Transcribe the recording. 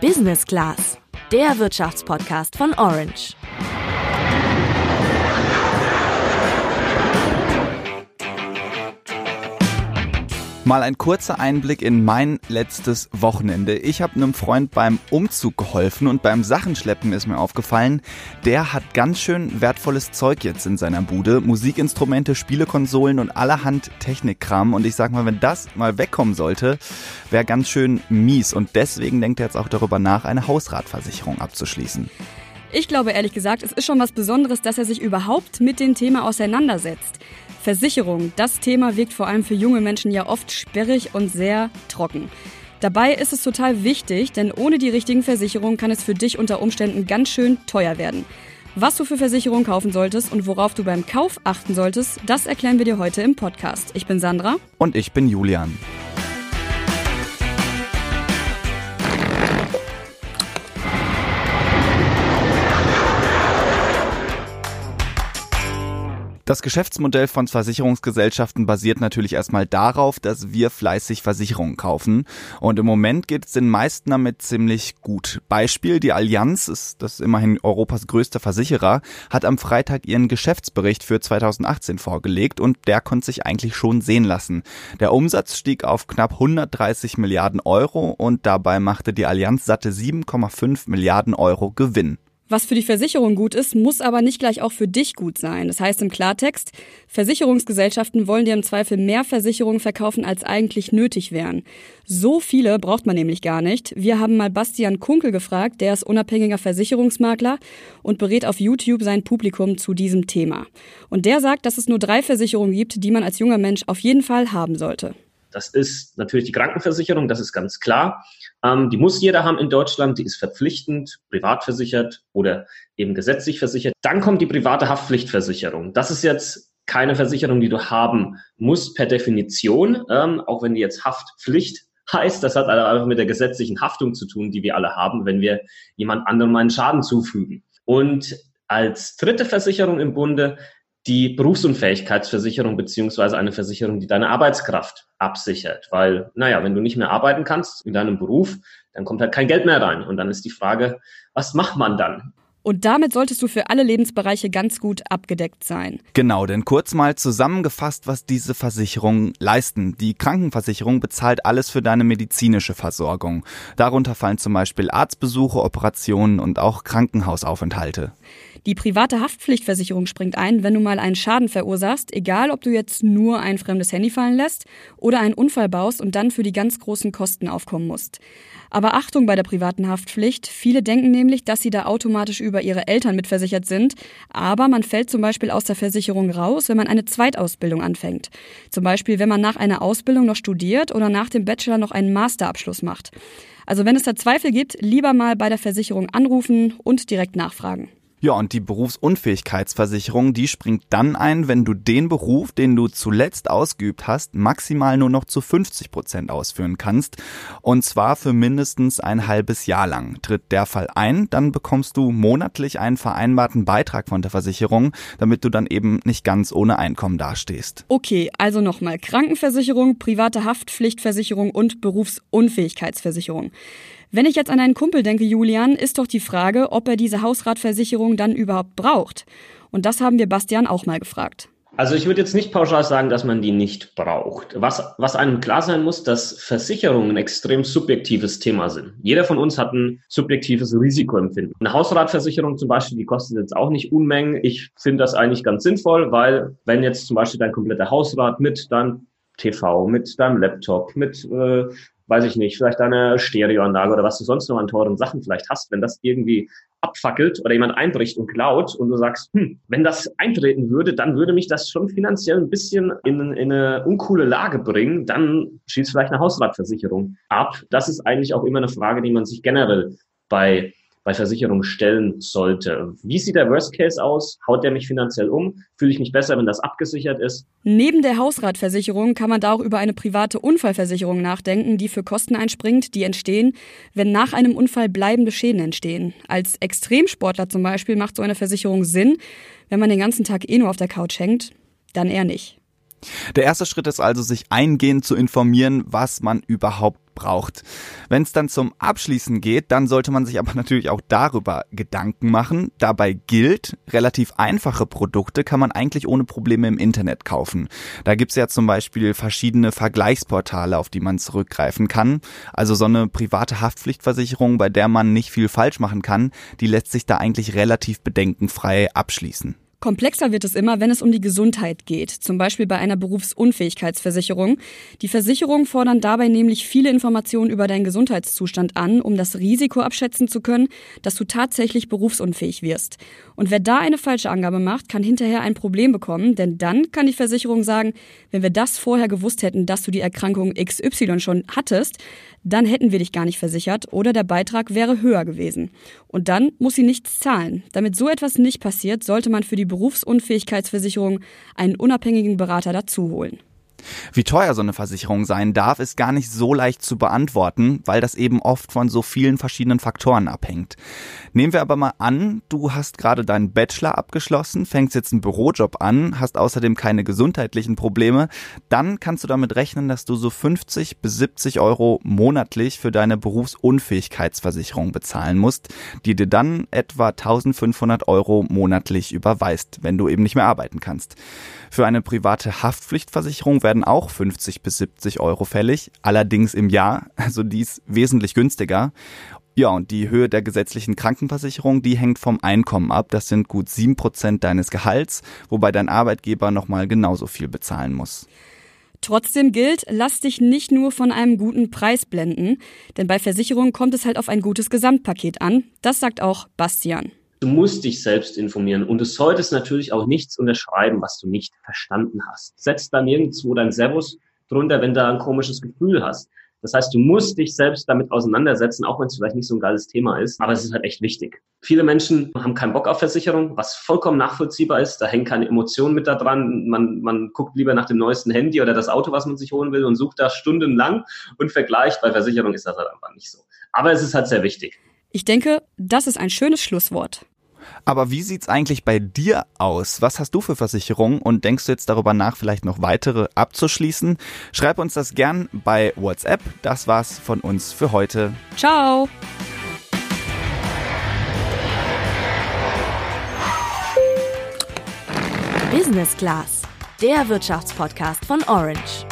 Business Class, der Wirtschaftspodcast von Orange. Mal ein kurzer Einblick in mein letztes Wochenende. Ich habe einem Freund beim Umzug geholfen und beim Sachenschleppen ist mir aufgefallen, der hat ganz schön wertvolles Zeug jetzt in seiner Bude. Musikinstrumente, Spielekonsolen und allerhand Technikkram. Und ich sag mal, wenn das mal wegkommen sollte, wäre ganz schön mies. Und deswegen denkt er jetzt auch darüber nach, eine Hausratversicherung abzuschließen. Ich glaube ehrlich gesagt, es ist schon was Besonderes, dass er sich überhaupt mit dem Thema auseinandersetzt. Versicherung, das Thema wirkt vor allem für junge Menschen ja oft sperrig und sehr trocken. Dabei ist es total wichtig, denn ohne die richtigen Versicherungen kann es für dich unter Umständen ganz schön teuer werden. Was du für Versicherungen kaufen solltest und worauf du beim Kauf achten solltest, das erklären wir dir heute im Podcast. Ich bin Sandra. Und ich bin Julian. Das Geschäftsmodell von Versicherungsgesellschaften basiert natürlich erstmal darauf, dass wir fleißig Versicherungen kaufen. Und im Moment geht es den meisten damit ziemlich gut. Beispiel, die Allianz ist das immerhin Europas größter Versicherer, hat am Freitag ihren Geschäftsbericht für 2018 vorgelegt und der konnte sich eigentlich schon sehen lassen. Der Umsatz stieg auf knapp 130 Milliarden Euro und dabei machte die Allianz satte 7,5 Milliarden Euro Gewinn. Was für die Versicherung gut ist, muss aber nicht gleich auch für dich gut sein. Das heißt im Klartext, Versicherungsgesellschaften wollen dir im Zweifel mehr Versicherungen verkaufen, als eigentlich nötig wären. So viele braucht man nämlich gar nicht. Wir haben mal Bastian Kunkel gefragt, der ist unabhängiger Versicherungsmakler und berät auf YouTube sein Publikum zu diesem Thema. Und der sagt, dass es nur drei Versicherungen gibt, die man als junger Mensch auf jeden Fall haben sollte. Das ist natürlich die Krankenversicherung, das ist ganz klar. Ähm, die muss jeder haben in Deutschland, die ist verpflichtend, privat versichert oder eben gesetzlich versichert. Dann kommt die private Haftpflichtversicherung. Das ist jetzt keine Versicherung, die du haben musst per Definition, ähm, auch wenn die jetzt Haftpflicht heißt. Das hat einfach mit der gesetzlichen Haftung zu tun, die wir alle haben, wenn wir jemand anderem einen Schaden zufügen. Und als dritte Versicherung im Bunde die Berufsunfähigkeitsversicherung beziehungsweise eine Versicherung, die deine Arbeitskraft absichert. Weil, naja, wenn du nicht mehr arbeiten kannst in deinem Beruf, dann kommt halt kein Geld mehr rein. Und dann ist die Frage, was macht man dann? Und damit solltest du für alle Lebensbereiche ganz gut abgedeckt sein. Genau, denn kurz mal zusammengefasst, was diese Versicherungen leisten. Die Krankenversicherung bezahlt alles für deine medizinische Versorgung. Darunter fallen zum Beispiel Arztbesuche, Operationen und auch Krankenhausaufenthalte. Die private Haftpflichtversicherung springt ein, wenn du mal einen Schaden verursachst, egal ob du jetzt nur ein fremdes Handy fallen lässt oder einen Unfall baust und dann für die ganz großen Kosten aufkommen musst. Aber Achtung bei der privaten Haftpflicht. Viele denken nämlich, dass sie da automatisch über ihre Eltern mitversichert sind. Aber man fällt zum Beispiel aus der Versicherung raus, wenn man eine Zweitausbildung anfängt. Zum Beispiel, wenn man nach einer Ausbildung noch studiert oder nach dem Bachelor noch einen Masterabschluss macht. Also wenn es da Zweifel gibt, lieber mal bei der Versicherung anrufen und direkt nachfragen. Ja, und die Berufsunfähigkeitsversicherung, die springt dann ein, wenn du den Beruf, den du zuletzt ausgeübt hast, maximal nur noch zu 50 Prozent ausführen kannst. Und zwar für mindestens ein halbes Jahr lang. Tritt der Fall ein, dann bekommst du monatlich einen vereinbarten Beitrag von der Versicherung, damit du dann eben nicht ganz ohne Einkommen dastehst. Okay, also nochmal Krankenversicherung, private Haftpflichtversicherung und Berufsunfähigkeitsversicherung. Wenn ich jetzt an einen Kumpel denke, Julian, ist doch die Frage, ob er diese Hausratversicherung dann überhaupt braucht. Und das haben wir Bastian auch mal gefragt. Also ich würde jetzt nicht pauschal sagen, dass man die nicht braucht. Was, was einem klar sein muss, dass Versicherungen ein extrem subjektives Thema sind. Jeder von uns hat ein subjektives Risikoempfinden. Eine Hausratversicherung zum Beispiel, die kostet jetzt auch nicht Unmengen. Ich finde das eigentlich ganz sinnvoll, weil wenn jetzt zum Beispiel dein kompletter Hausrat mit deinem TV, mit deinem Laptop, mit äh, weiß ich nicht, vielleicht eine Stereoanlage oder was du sonst noch an teuren Sachen vielleicht hast, wenn das irgendwie abfackelt oder jemand einbricht und klaut und du sagst, hm, wenn das eintreten würde, dann würde mich das schon finanziell ein bisschen in, in eine uncoole Lage bringen, dann schießt vielleicht eine Hausratversicherung ab. Das ist eigentlich auch immer eine Frage, die man sich generell bei bei Versicherungen stellen sollte. Wie sieht der Worst Case aus? Haut der mich finanziell um? Fühle ich mich besser, wenn das abgesichert ist? Neben der Hausratversicherung kann man da auch über eine private Unfallversicherung nachdenken, die für Kosten einspringt, die entstehen, wenn nach einem Unfall bleibende Schäden entstehen. Als Extremsportler zum Beispiel macht so eine Versicherung Sinn. Wenn man den ganzen Tag eh nur auf der Couch hängt, dann eher nicht. Der erste Schritt ist also, sich eingehend zu informieren, was man überhaupt braucht. Wenn es dann zum Abschließen geht, dann sollte man sich aber natürlich auch darüber Gedanken machen. Dabei gilt, relativ einfache Produkte kann man eigentlich ohne Probleme im Internet kaufen. Da gibt's ja zum Beispiel verschiedene Vergleichsportale, auf die man zurückgreifen kann. Also so eine private Haftpflichtversicherung, bei der man nicht viel falsch machen kann, die lässt sich da eigentlich relativ bedenkenfrei abschließen. Komplexer wird es immer, wenn es um die Gesundheit geht, zum Beispiel bei einer Berufsunfähigkeitsversicherung. Die Versicherungen fordern dabei nämlich viele Informationen über deinen Gesundheitszustand an, um das Risiko abschätzen zu können, dass du tatsächlich berufsunfähig wirst. Und wer da eine falsche Angabe macht, kann hinterher ein Problem bekommen, denn dann kann die Versicherung sagen, wenn wir das vorher gewusst hätten, dass du die Erkrankung XY schon hattest, dann hätten wir dich gar nicht versichert oder der Beitrag wäre höher gewesen. Und dann muss sie nichts zahlen. Damit so etwas nicht passiert, sollte man für die Berufsunfähigkeitsversicherung einen unabhängigen Berater dazu holen. Wie teuer so eine Versicherung sein darf, ist gar nicht so leicht zu beantworten, weil das eben oft von so vielen verschiedenen Faktoren abhängt. Nehmen wir aber mal an, du hast gerade deinen Bachelor abgeschlossen, fängst jetzt einen Bürojob an, hast außerdem keine gesundheitlichen Probleme, dann kannst du damit rechnen, dass du so 50 bis 70 Euro monatlich für deine Berufsunfähigkeitsversicherung bezahlen musst, die dir dann etwa 1500 Euro monatlich überweist, wenn du eben nicht mehr arbeiten kannst. Für eine private Haftpflichtversicherung werden auch 50 bis 70 Euro fällig, allerdings im Jahr, also dies wesentlich günstiger. Ja, und die Höhe der gesetzlichen Krankenversicherung, die hängt vom Einkommen ab. Das sind gut sieben Prozent deines Gehalts, wobei dein Arbeitgeber nochmal genauso viel bezahlen muss. Trotzdem gilt, lass dich nicht nur von einem guten Preis blenden, denn bei Versicherungen kommt es halt auf ein gutes Gesamtpaket an. Das sagt auch Bastian. Du musst dich selbst informieren und du solltest natürlich auch nichts unterschreiben, was du nicht verstanden hast. Setz da nirgendwo dein Servus drunter, wenn du ein komisches Gefühl hast. Das heißt, du musst dich selbst damit auseinandersetzen, auch wenn es vielleicht nicht so ein geiles Thema ist, aber es ist halt echt wichtig. Viele Menschen haben keinen Bock auf Versicherung, was vollkommen nachvollziehbar ist. Da hängen keine Emotionen mit da dran. Man, man guckt lieber nach dem neuesten Handy oder das Auto, was man sich holen will und sucht da stundenlang und vergleicht. Bei Versicherung ist das halt einfach nicht so. Aber es ist halt sehr wichtig. Ich denke, das ist ein schönes Schlusswort. Aber wie sieht's eigentlich bei dir aus? Was hast du für Versicherungen und denkst du jetzt darüber nach, vielleicht noch weitere abzuschließen? Schreib uns das gern bei WhatsApp. Das war's von uns für heute. Ciao! Business Class, der Wirtschaftspodcast von Orange.